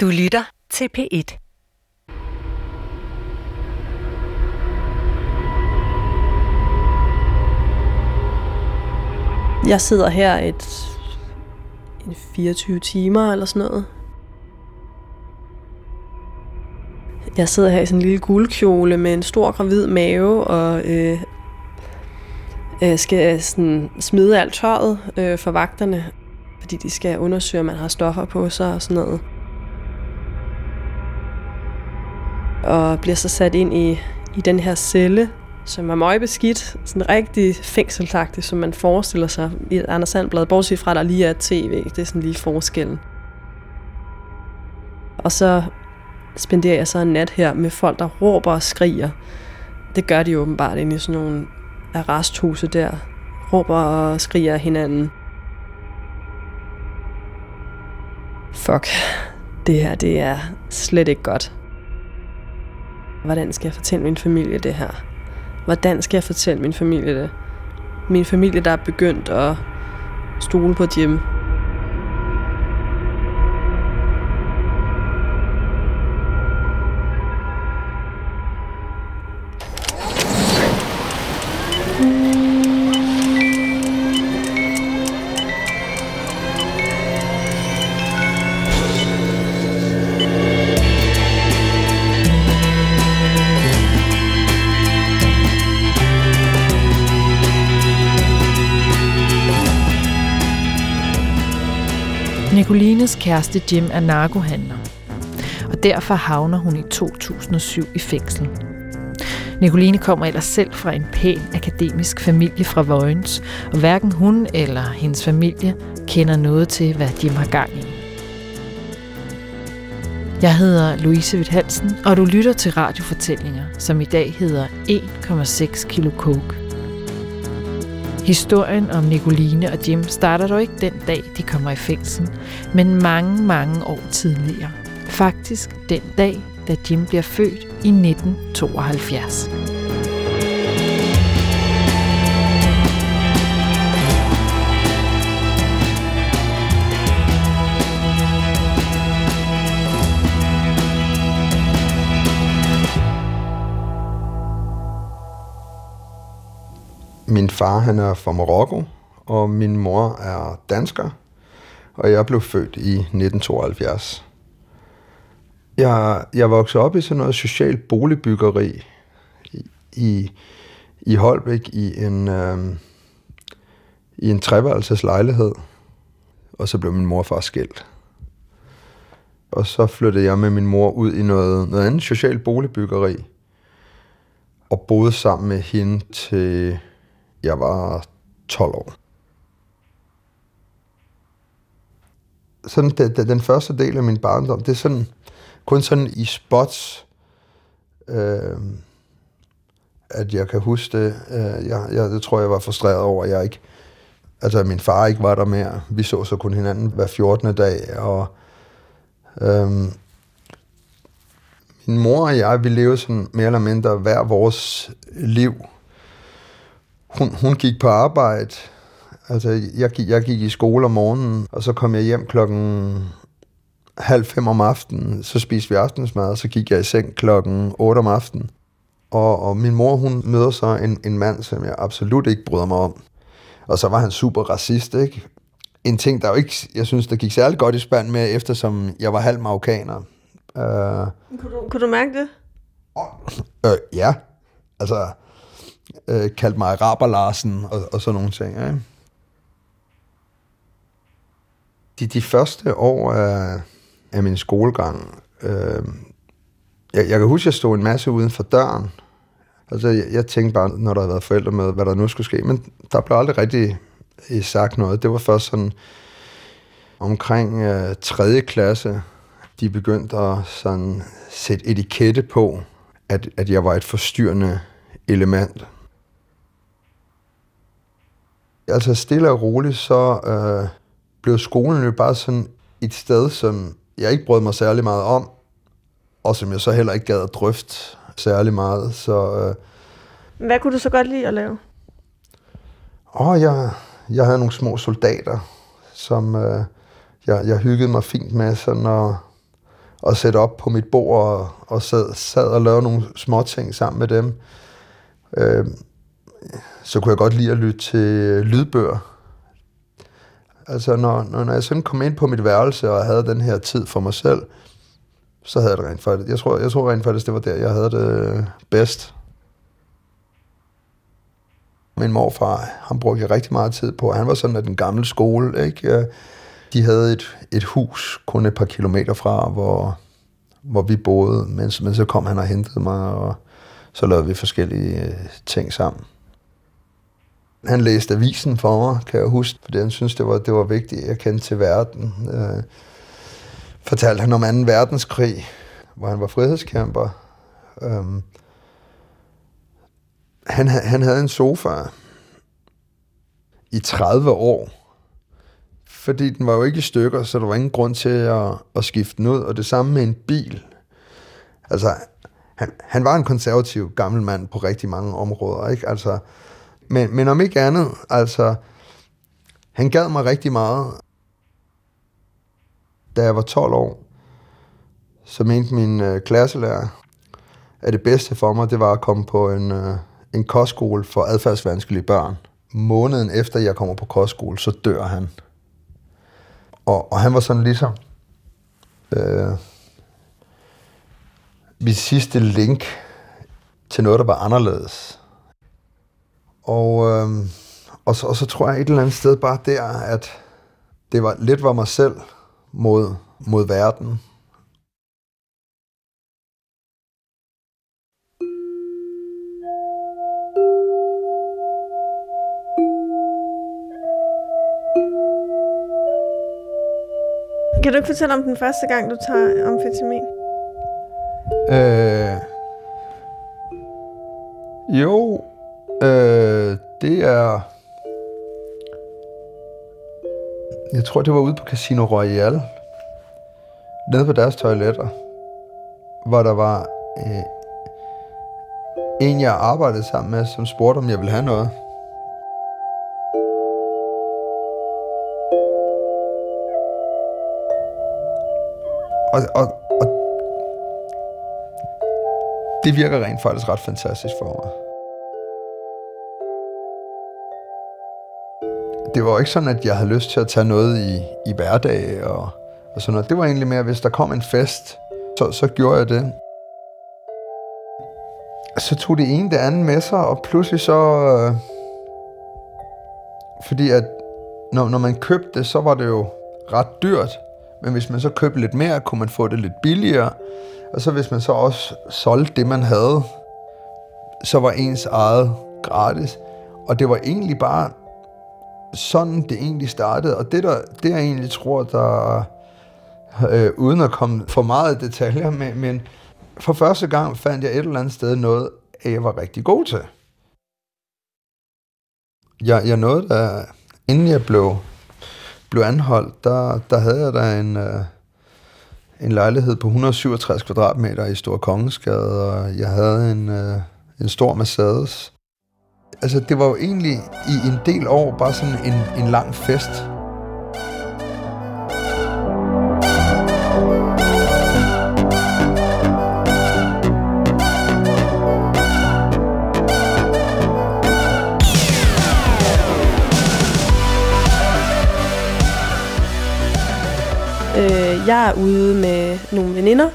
Du lytter til P1. Jeg sidder her et, et 24 timer eller sådan noget. Jeg sidder her i sådan en lille guldkjole med en stor gravid mave og øh, øh, skal sådan smide alt tøjet øh, for vagterne, fordi de skal undersøge, om man har stoffer på sig og sådan noget. Og bliver så sat ind i, i den her celle, som er møgbeskidt, sådan rigtig fængseltagtigt, som man forestiller sig i et Anders Sandblad, bortset fra, at der lige er tv. Det er sådan lige forskellen. Og så spenderer jeg så en nat her med folk, der råber og skriger. Det gør de åbenbart inde i sådan nogle arresthuse der. Råber og skriger hinanden. Fuck, det her det er slet ikke godt. Hvordan skal jeg fortælle min familie det her? Hvordan skal jeg fortælle min familie det? Min familie, der er begyndt at stole på Jim. Nicolines kæreste Jim er narkohandler, og derfor havner hun i 2007 i fængsel. Nicoline kommer ellers selv fra en pæn akademisk familie fra Vojens, og hverken hun eller hendes familie kender noget til, hvad Jim har gang i. Jeg hedder Louise Witt Hansen, og du lytter til radiofortællinger, som i dag hedder 1,6 kilo coke. Historien om Nicoline og Jim starter dog ikke den dag, de kommer i fængsel, men mange, mange år tidligere. Faktisk den dag, da Jim bliver født i 1972. Min far han er fra Marokko, og min mor er dansker, og jeg blev født i 1972. Jeg, jeg voksede op i sådan noget socialt boligbyggeri i, i, Holbæk i en, øh, i en treværelses lejlighed, og så blev min mor far skilt. Og så flyttede jeg med min mor ud i noget, noget andet socialt boligbyggeri, og boede sammen med hende til jeg var 12 år. Sådan den, den første del af min barndom, det er sådan kun sådan i spots, øh, at jeg kan huske det. Øh, jeg, jeg, det tror jeg var frustreret over, at jeg ikke, altså at min far ikke var der mere. Vi så så kun hinanden hver 14. dag, og øh, min mor og jeg, vi levede sådan mere eller mindre hver vores liv hun, hun gik på arbejde. Altså, jeg gik, jeg gik i skole om morgenen, og så kom jeg hjem klokken halv fem om aftenen. Så spiste vi aftensmad, og så gik jeg i seng klokken 8 om aftenen. Og, og min mor, hun møder så en, en mand, som jeg absolut ikke bryder mig om. Og så var han super racist, ikke? En ting, der jo ikke, jeg synes, der gik særlig godt i spand med, eftersom jeg var halv marokkaner. Uh, kunne, du, kunne du mærke det? Uh, ja, altså øh, kaldt mig Araber Larsen og, og sådan nogle ting. Ikke? De, de første år af, af min skolegang, øh, jeg, jeg kan huske, at jeg stod en masse uden for døren. Altså, jeg, jeg tænkte bare, når der havde været forældre med, hvad der nu skulle ske. Men der blev aldrig rigtig øh, sagt noget. Det var først sådan omkring øh, 3. klasse, de begyndte at sådan sætte etikette på, at, at jeg var et forstyrrende element altså stille og roligt, så øh, blev skolen jo bare sådan et sted, som jeg ikke brød mig særlig meget om, og som jeg så heller ikke gad at drøfte særlig meget. Så, øh, Hvad kunne du så godt lide at lave? Åh, jeg, jeg havde nogle små soldater, som øh, jeg, jeg hyggede mig fint med, sådan at, at sætte op på mit bord og, og sad, sad og lavede nogle små ting sammen med dem. Øh, så kunne jeg godt lide at lytte til øh, lydbøger. Altså, når, når, når jeg sådan kom ind på mit værelse og havde den her tid for mig selv, så havde jeg det rent faktisk. Jeg tror, jeg tror rent faktisk, det var der, jeg havde det øh, bedst. Min morfar, han brugte jeg rigtig meget tid på. Han var sådan af den gamle skole, ikke? De havde et, et hus kun et par kilometer fra, hvor, hvor vi boede, men, men så kom han og hentede mig, og så lavede vi forskellige øh, ting sammen. Han læste avisen for mig, kan jeg huske, fordi han synes det var, det var vigtigt, at jeg kendte til verden. Øh, fortalte han om 2. verdenskrig, hvor han var frihedskæmper. Øh, han, han havde en sofa i 30 år, fordi den var jo ikke i stykker, så der var ingen grund til at, at skifte den ud. Og det samme med en bil. Altså, han, han var en konservativ gammel mand på rigtig mange områder, ikke? Altså, men, men om ikke andet, altså, han gad mig rigtig meget. Da jeg var 12 år, så mente min øh, klasselærer, at det bedste for mig, det var at komme på en, øh, en kostskole for adfærdsvanskelige børn. Måneden efter jeg kommer på kostskole, så dør han. Og, og han var sådan ligesom øh, mit sidste link til noget, der var anderledes. Og, øh, og, så, og så tror jeg et eller andet sted bare der, at det var lidt var mig selv mod, mod verden. Kan du ikke fortælle om den første gang, du tager amfetamin? Øh, jo, øh, det er... Jeg tror, det var ude på Casino Royale. Nede på deres toiletter. Hvor der var øh, en, jeg arbejdede sammen med, som spurgte, om jeg ville have noget. Og, og, og det virker rent faktisk ret fantastisk for mig. Det var jo ikke sådan, at jeg havde lyst til at tage noget i, i hverdag og, og sådan noget. Det var egentlig mere, hvis der kom en fest, så, så gjorde jeg det. Så tog det ene det andet med sig, og pludselig så... Øh, fordi at når, når man købte det, så var det jo ret dyrt. Men hvis man så købte lidt mere, kunne man få det lidt billigere. Og så hvis man så også solgte det, man havde, så var ens eget gratis. Og det var egentlig bare sådan, det egentlig startede. Og det, der, det jeg egentlig tror, der... Øh, uden at komme for meget detaljer, men, men for første gang fandt jeg et eller andet sted noget, jeg var rigtig god til. Jeg, jeg nåede da, inden jeg blev blev anholdt, der, der havde jeg da en, øh, en lejlighed på 167 kvadratmeter i Stor Kongensgade, og jeg havde en, øh, en stor Mercedes. Altså, det var jo egentlig i en del år bare sådan en, en lang fest. Øh, jeg er ude med nogle veninder.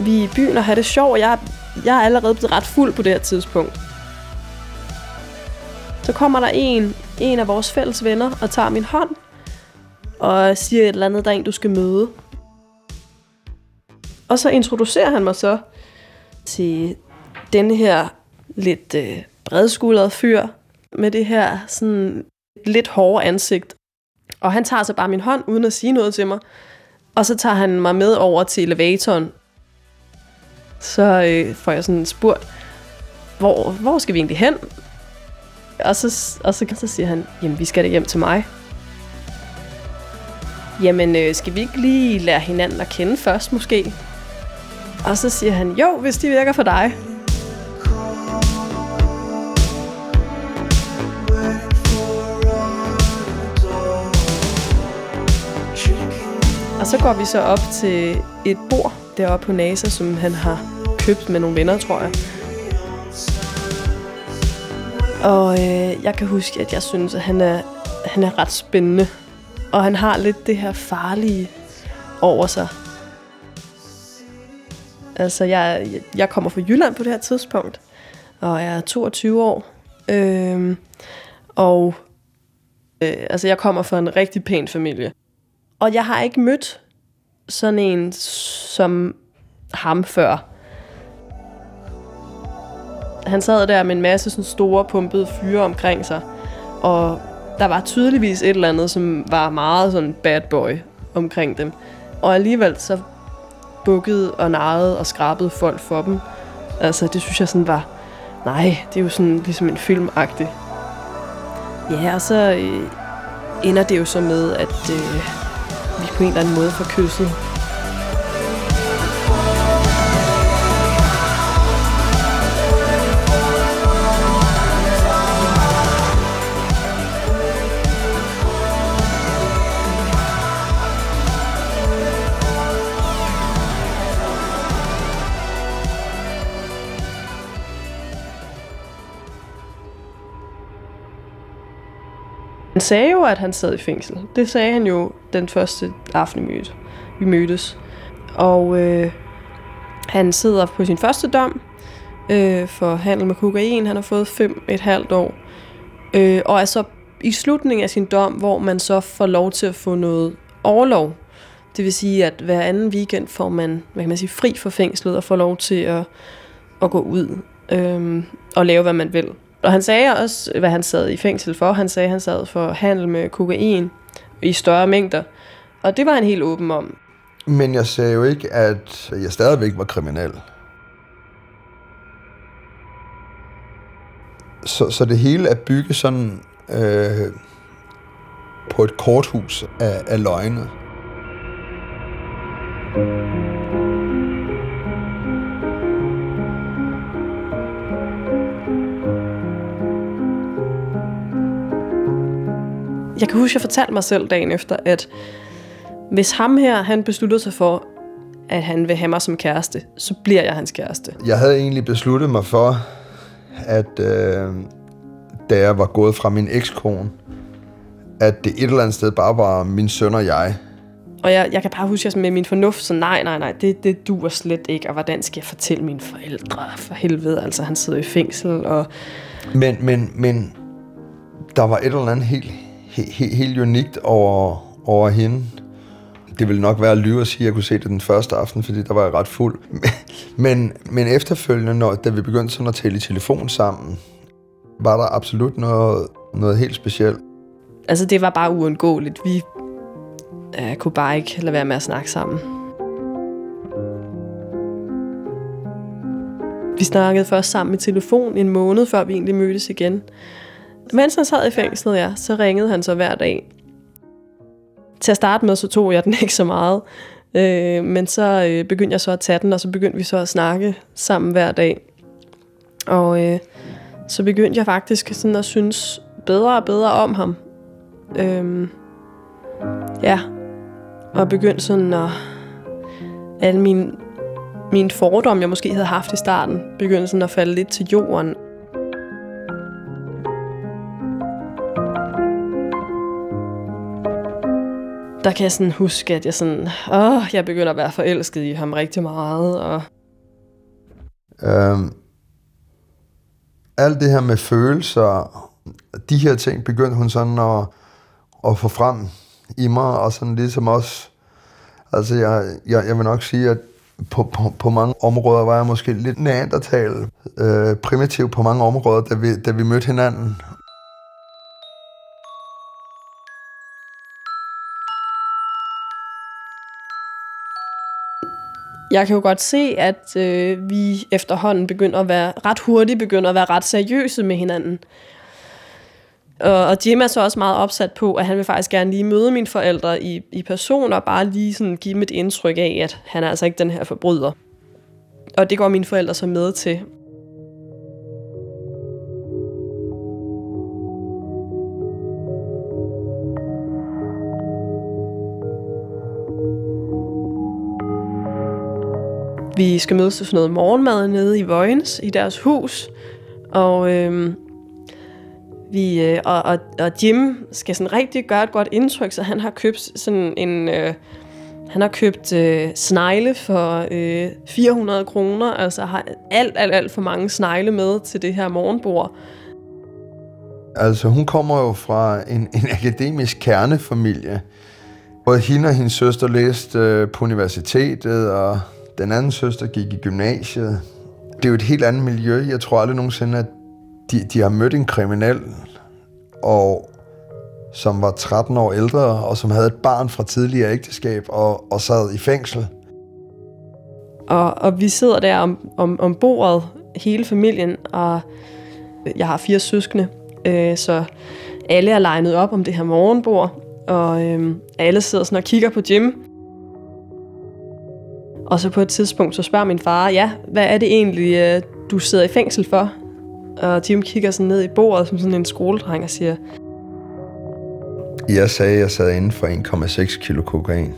Vi er i byen og har det sjovt, og jeg, jeg er allerede blevet ret fuld på det her tidspunkt. Så kommer der en, en af vores fælles venner og tager min hånd og siger et eller andet, der er en, du skal møde. Og så introducerer han mig så til denne her lidt øh, bredskuldrede fyr med det her sådan lidt hårde ansigt og han tager så bare min hånd, uden at sige noget til mig. Og så tager han mig med over til elevatoren. Så øh, får jeg sådan spurgt, hvor, hvor skal vi egentlig hen? Og så, og så, så siger han, jamen vi skal da hjem til mig. Jamen, øh, skal vi ikke lige lære hinanden at kende først måske? Og så siger han, jo, hvis de virker for dig. Og så går vi så op til et bord deroppe på NASA, som han har købt med nogle venner, tror jeg. Og øh, jeg kan huske, at jeg synes, at han er, han er ret spændende. Og han har lidt det her farlige over sig. Altså, jeg, jeg kommer fra Jylland på det her tidspunkt, og jeg er 22 år. Øh, og øh, altså, jeg kommer fra en rigtig pæn familie. Og jeg har ikke mødt sådan en som ham før. Han sad der med en masse sådan store pumpede fyre omkring sig, og der var tydeligvis et eller andet, som var meget sådan bad boy omkring dem. Og alligevel så bukkede og narrede og skrabede folk for dem. Altså, det synes jeg sådan var... Nej, det er jo sådan ligesom en filmagtig. Ja, og så øh, ender det jo så med, at øh, vi på en eller anden måde får kysset. Han sagde jo, at han sad i fængsel. Det sagde han jo den første aften, vi mødtes. Vi mødtes. Og øh, han sidder på sin første dom øh, for handel med kokain. Han har fået fem et halvt år. Øh, og er så i slutningen af sin dom, hvor man så får lov til at få noget overlov. Det vil sige, at hver anden weekend får man, hvad kan man sige, fri fra fængslet og får lov til at, at gå ud øh, og lave, hvad man vil. Og han sagde også, hvad han sad i fængsel for. Han sagde, at han sad for handel med kokain i større mængder. Og det var han helt åben om. Men jeg sagde jo ikke, at jeg stadigvæk var kriminel. Så, så det hele er bygget sådan øh, på et korthus af, af løgne. Jeg kan huske, jeg fortalte mig selv dagen efter, at hvis ham her, han besluttede sig for, at han vil have mig som kæreste, så bliver jeg hans kæreste. Jeg havde egentlig besluttet mig for, at øh, da jeg var gået fra min ekskone, at det et eller andet sted bare var min søn og jeg. Og jeg, jeg kan bare huske, at med min fornuft, så nej, nej, nej, det, det duer slet ikke. Og hvordan skal jeg fortælle mine forældre? For helvede, altså han sidder i fængsel. Og... Men, men, men der var et eller andet helt, helt, he, helt unikt over, over hende. Det ville nok være at lyve at sige, at jeg kunne se det den første aften, fordi der var jeg ret fuld. Men, men efterfølgende, når, da vi begyndte sådan at tale i telefon sammen, var der absolut noget, noget helt specielt. Altså, det var bare uundgåeligt. Vi øh, kunne bare ikke lade være med at snakke sammen. Vi snakkede først sammen i telefon en måned, før vi egentlig mødtes igen. Mens han sad i fængslet, ja, så ringede han så hver dag. Til at starte med, så tog jeg den ikke så meget. Øh, men så øh, begyndte jeg så at tage den, og så begyndte vi så at snakke sammen hver dag. Og øh, så begyndte jeg faktisk sådan at synes bedre og bedre om ham. Øh, ja, og begyndte sådan at... Alle mine, mine fordomme, jeg måske havde haft i starten, begyndte sådan at falde lidt til jorden. Der kan jeg sådan huske, at jeg sådan, åh, jeg begynder at være forelsket i ham rigtig meget. Og... Øhm, alt det her med følelser, de her ting begyndte hun sådan at, at få frem i mig, og sådan ligesom også, altså jeg, jeg, jeg vil nok sige, at på, på, på mange områder var jeg måske lidt neandertal, øh, primitiv på mange områder, da vi, da vi mødte hinanden. Jeg kan jo godt se, at øh, vi efterhånden begynder at være ret hurtigt, begynder at være ret seriøse med hinanden. Og, og Jim er så også meget opsat på, at han vil faktisk gerne lige møde mine forældre i, i person, og bare lige sådan give dem et indtryk af, at han er altså ikke den her forbryder. Og det går mine forældre så med til. Vi skal mødes til sådan noget morgenmad nede i Vojens, i deres hus. Og, øh, vi, øh, og, og, og Jim skal sådan rigtig gøre et godt indtryk, så han har købt sådan en... Øh, han har købt øh, snegle for øh, 400 kroner, altså har alt, alt, alt for mange snegle med til det her morgenbord. Altså, hun kommer jo fra en, en akademisk kernefamilie. Både hende og hendes søster læste øh, på universitetet, og den anden søster gik i gymnasiet. Det er jo et helt andet miljø. Jeg tror aldrig nogensinde, at de, de har mødt en kriminel, og som var 13 år ældre, og som havde et barn fra tidligere ægteskab, og, og sad i fængsel. Og, og vi sidder der om, om, om bordet, hele familien, og jeg har fire søskende, øh, så alle er legnet op om det her morgenbord, og øh, alle sidder sådan og kigger på Jim. Og så på et tidspunkt, så spørger min far, ja, hvad er det egentlig, øh, du sidder i fængsel for? Og Jim kigger sådan ned i bordet som sådan en skoledreng og siger, Jeg sagde, at jeg sad inde for 1,6 kilo kokain.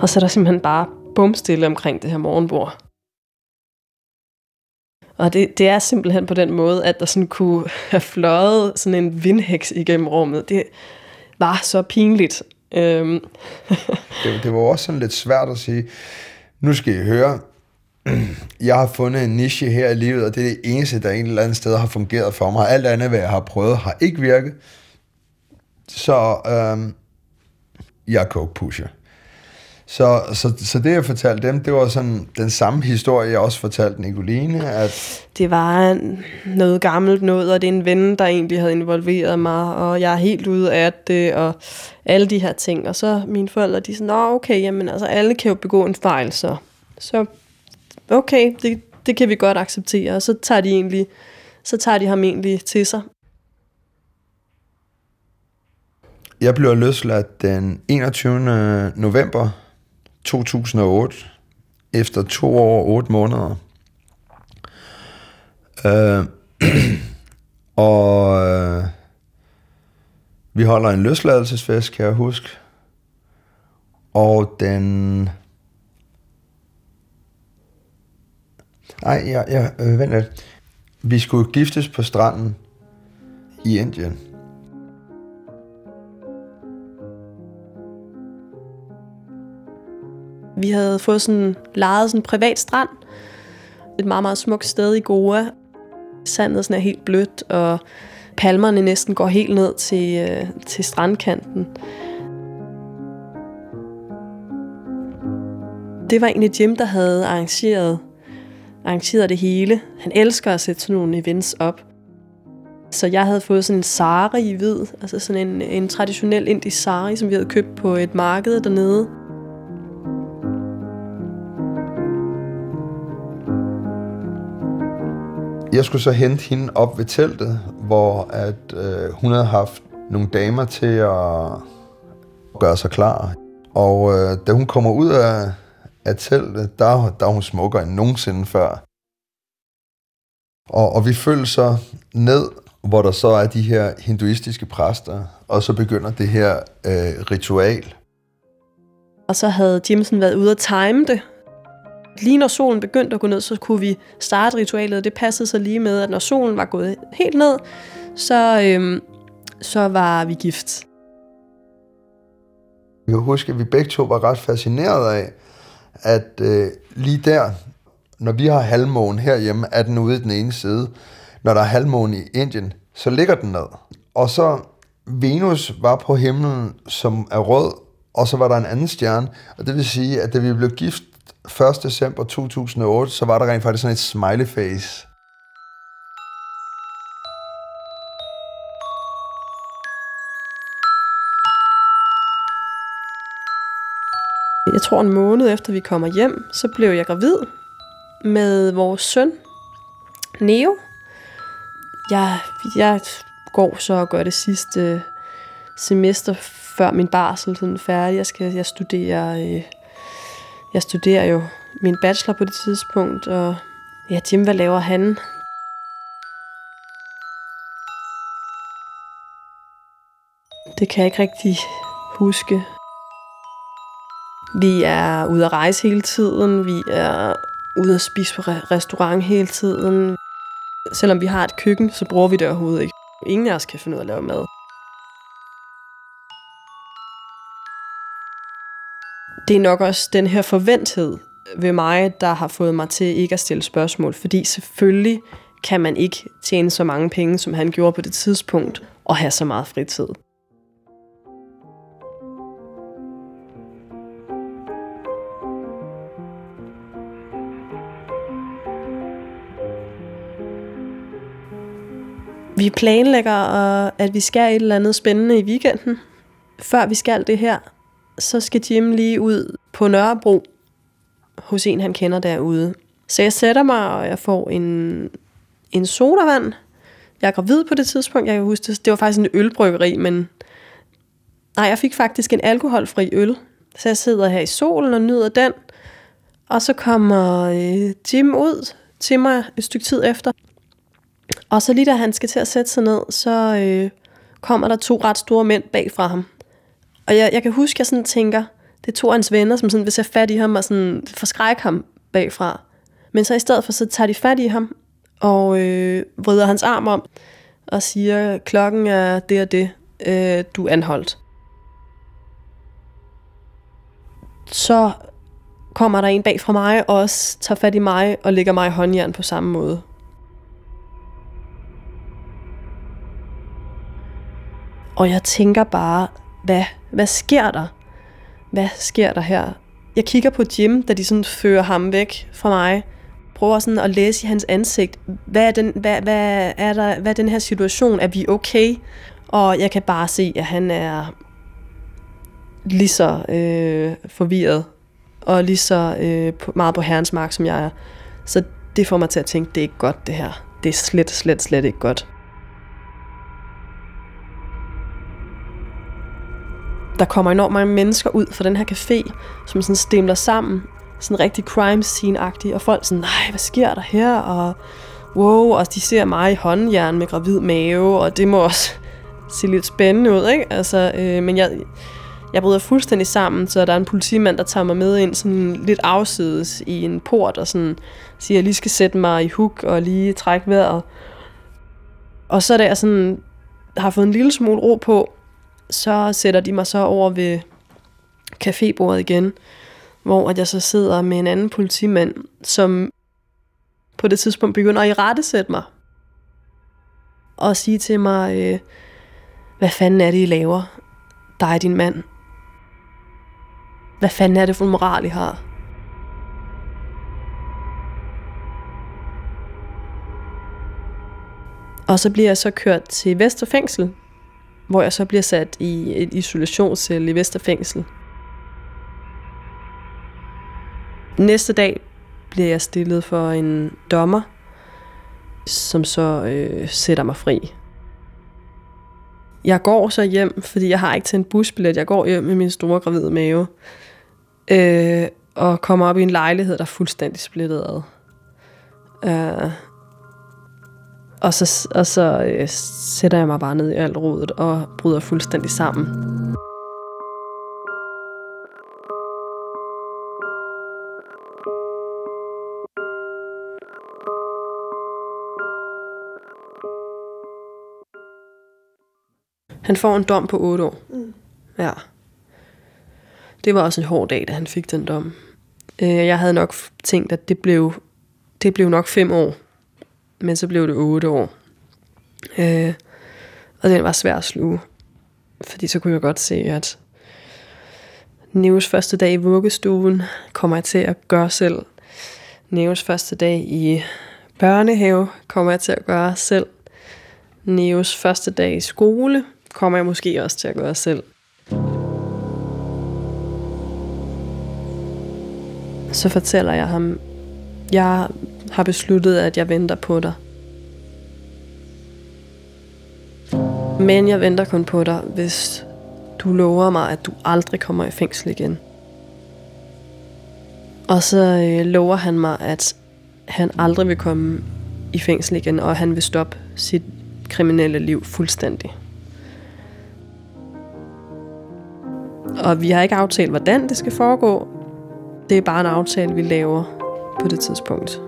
Og så er der simpelthen bare bumstille omkring det her morgenbord. Og det, det er simpelthen på den måde, at der sådan kunne have fløjet sådan en vindheks igennem rummet. Det var så pinligt. Øhm. det, det var også sådan lidt svært at sige, nu skal I høre, jeg har fundet en niche her i livet, og det er det eneste, der en eller anden sted har fungeret for mig. Alt andet, hvad jeg har prøvet, har ikke virket. Så øhm, jeg er coke pusher. Så, så, så det, jeg fortalte dem, det var sådan den samme historie, jeg også fortalte Nicoline. At det var noget gammelt noget, og det er en ven, der egentlig havde involveret mig, og jeg er helt ude af det, og alle de her ting. Og så mine forældre, de sådan, Nå, okay, jamen altså, alle kan jo begå en fejl, så, så okay, det, det kan vi godt acceptere. Og så tager de egentlig, så tager de ham egentlig til sig. Jeg blev løsladt den 21. november 2008, efter to år og otte måneder. Øh, og øh, vi holder en løsladelsesfest, kan jeg huske. Og den... Nej, jeg, jeg, øh, vent lidt. Vi skulle giftes på stranden i Indien. Vi havde fået sådan, lejet sådan en privat strand. Et meget, meget smukt sted i Goa. Sandet sådan er helt blødt, og palmerne næsten går helt ned til, øh, til strandkanten. Det var egentlig Jim, der havde arrangeret, arrangeret det hele. Han elsker at sætte sådan nogle events op. Så jeg havde fået sådan en sari i hvid, altså sådan en, en traditionel indisk sari, som vi havde købt på et marked dernede. Jeg skulle så hente hende op ved teltet, hvor at, øh, hun havde haft nogle damer til at gøre sig klar. Og øh, da hun kommer ud af, af teltet, der, der er hun smukkere end nogensinde før. Og, og vi følger så ned, hvor der så er de her hinduistiske præster, og så begynder det her øh, ritual. Og så havde Jimson været ude at time det, Lige når solen begyndte at gå ned, så kunne vi starte ritualet. Det passede så lige med, at når solen var gået helt ned, så, øhm, så var vi gift. Jeg kan huske, at vi begge to var ret fascineret af, at øh, lige der, når vi har halvmånen herhjemme, er den ude i den ene side. Når der er halvmåne i Indien, så ligger den ned. Og så Venus var på himlen, som er rød, og så var der en anden stjerne. Og det vil sige, at da vi blev gift 1. december 2008, så var der rent faktisk sådan et smiley face. Jeg tror en måned efter vi kommer hjem, så blev jeg gravid med vores søn, Neo. Jeg, jeg går så og gør det sidste semester før min barsel sådan færdig. Jeg skal jeg studerer øh, jeg studerer jo min bachelor på det tidspunkt, og ja, Jim, hvad laver han? Det kan jeg ikke rigtig huske. Vi er ude at rejse hele tiden. Vi er ude at spise på restaurant hele tiden. Selvom vi har et køkken, så bruger vi det overhovedet ikke. Ingen af os kan finde ud af at lave mad. Det er nok også den her forventhed ved mig, der har fået mig til ikke at stille spørgsmål. Fordi selvfølgelig kan man ikke tjene så mange penge, som han gjorde på det tidspunkt, og have så meget fritid. Vi planlægger, øh, at vi skal et eller andet spændende i weekenden. Før vi skal det her, så skal Jim lige ud på Nørrebro hos en, han kender derude. Så jeg sætter mig, og jeg får en, en sodavand. Jeg er gravid på det tidspunkt, jeg kan huske det. Det var faktisk en ølbryggeri, men... Nej, jeg fik faktisk en alkoholfri øl. Så jeg sidder her i solen og nyder den. Og så kommer øh, Jim ud til mig et stykke tid efter. Og så lige da han skal til at sætte sig ned, så øh, kommer der to ret store mænd bag fra ham. Og jeg, jeg kan huske, at jeg sådan tænker, det er to af hans venner, som sådan vil sætte fat i ham og sådan forskrække ham bagfra. Men så i stedet for, så tager de fat i ham og øh, vrider hans arm om og siger, klokken er det og det, øh, du er anholdt. Så kommer der en bag fra mig og også tager fat i mig og lægger mig i håndjern på samme måde. Og jeg tænker bare, hvad, hvad sker der? Hvad sker der her? Jeg kigger på Jim, da de sådan fører ham væk fra mig. Prøver sådan at læse i hans ansigt. Hvad er, den, hvad, hvad er, der, hvad er den her situation? Er vi okay? Og jeg kan bare se, at han er lige så øh, forvirret og lige så øh, meget på herrens mark, som jeg er. Så det får mig til at tænke, det er ikke godt det her. Det er slet, slet, slet ikke godt. Der kommer enormt mange mennesker ud fra den her café, som sådan stemler sammen. Sådan rigtig crime scene-agtig. Og folk sådan, nej, hvad sker der her? Og wow, og de ser mig i håndjern med gravid mave, og det må også se lidt spændende ud, ikke? Altså, øh, men jeg, jeg bryder fuldstændig sammen, så der er en politimand, der tager mig med ind sådan lidt afsides i en port, og sådan siger, at jeg lige skal sætte mig i huk og lige trække vejret. Og så da jeg sådan har fået en lille smule ro på, så sætter de mig så over ved cafébordet igen, hvor at jeg så sidder med en anden politimand, som på det tidspunkt begynder at irettesætte mig. Og sige til mig, øh, hvad fanden er det, I laver? Dig og din mand. Hvad fanden er det for en moral, I har? Og så bliver jeg så kørt til Vesterfængsel, hvor jeg så bliver sat i et isolationscelle i Vesterfængsel. Næste dag bliver jeg stillet for en dommer, som så øh, sætter mig fri. Jeg går så hjem, fordi jeg har ikke til en busbillet. Jeg går hjem med min store gravide mave. Øh, og kommer op i en lejlighed, der er fuldstændig splittet ad. Øh, og så, og så øh, sætter jeg mig bare ned i alt rodet og bryder fuldstændig sammen. Han får en dom på 8 år. Mm. Ja. Det var også en hård dag, da han fik den dom. Øh, jeg havde nok tænkt, at det blev, det blev nok 5 år men så blev det 8 år. Øh, og den var svær at sluge, fordi så kunne jeg godt se, at Neos første dag i vuggestuen kommer jeg til at gøre selv. Neos første dag i børnehave kommer jeg til at gøre selv. Neos første dag i skole kommer jeg måske også til at gøre selv. Så fortæller jeg ham, jeg har besluttet, at jeg venter på dig. Men jeg venter kun på dig, hvis du lover mig, at du aldrig kommer i fængsel igen. Og så øh, lover han mig, at han aldrig vil komme i fængsel igen, og han vil stoppe sit kriminelle liv fuldstændig. Og vi har ikke aftalt, hvordan det skal foregå. Det er bare en aftale, vi laver på det tidspunkt.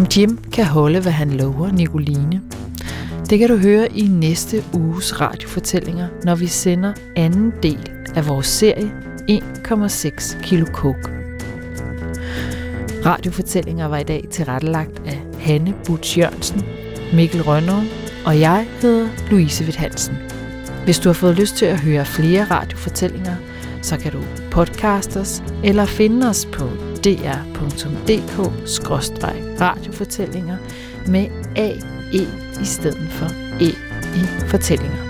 Om Jim kan holde, hvad han lover Nicoline. Det kan du høre i næste uges radiofortællinger, når vi sender anden del af vores serie 1,6 kilo coke. Radiofortællinger var i dag tilrettelagt af Hanne Butch Jørgensen, Mikkel Rønner og jeg hedder Louise Witt Hansen. Hvis du har fået lyst til at høre flere radiofortællinger, så kan du podcast os eller finde os på dr.dk-radiofortællinger med AE i stedet for E i fortællinger.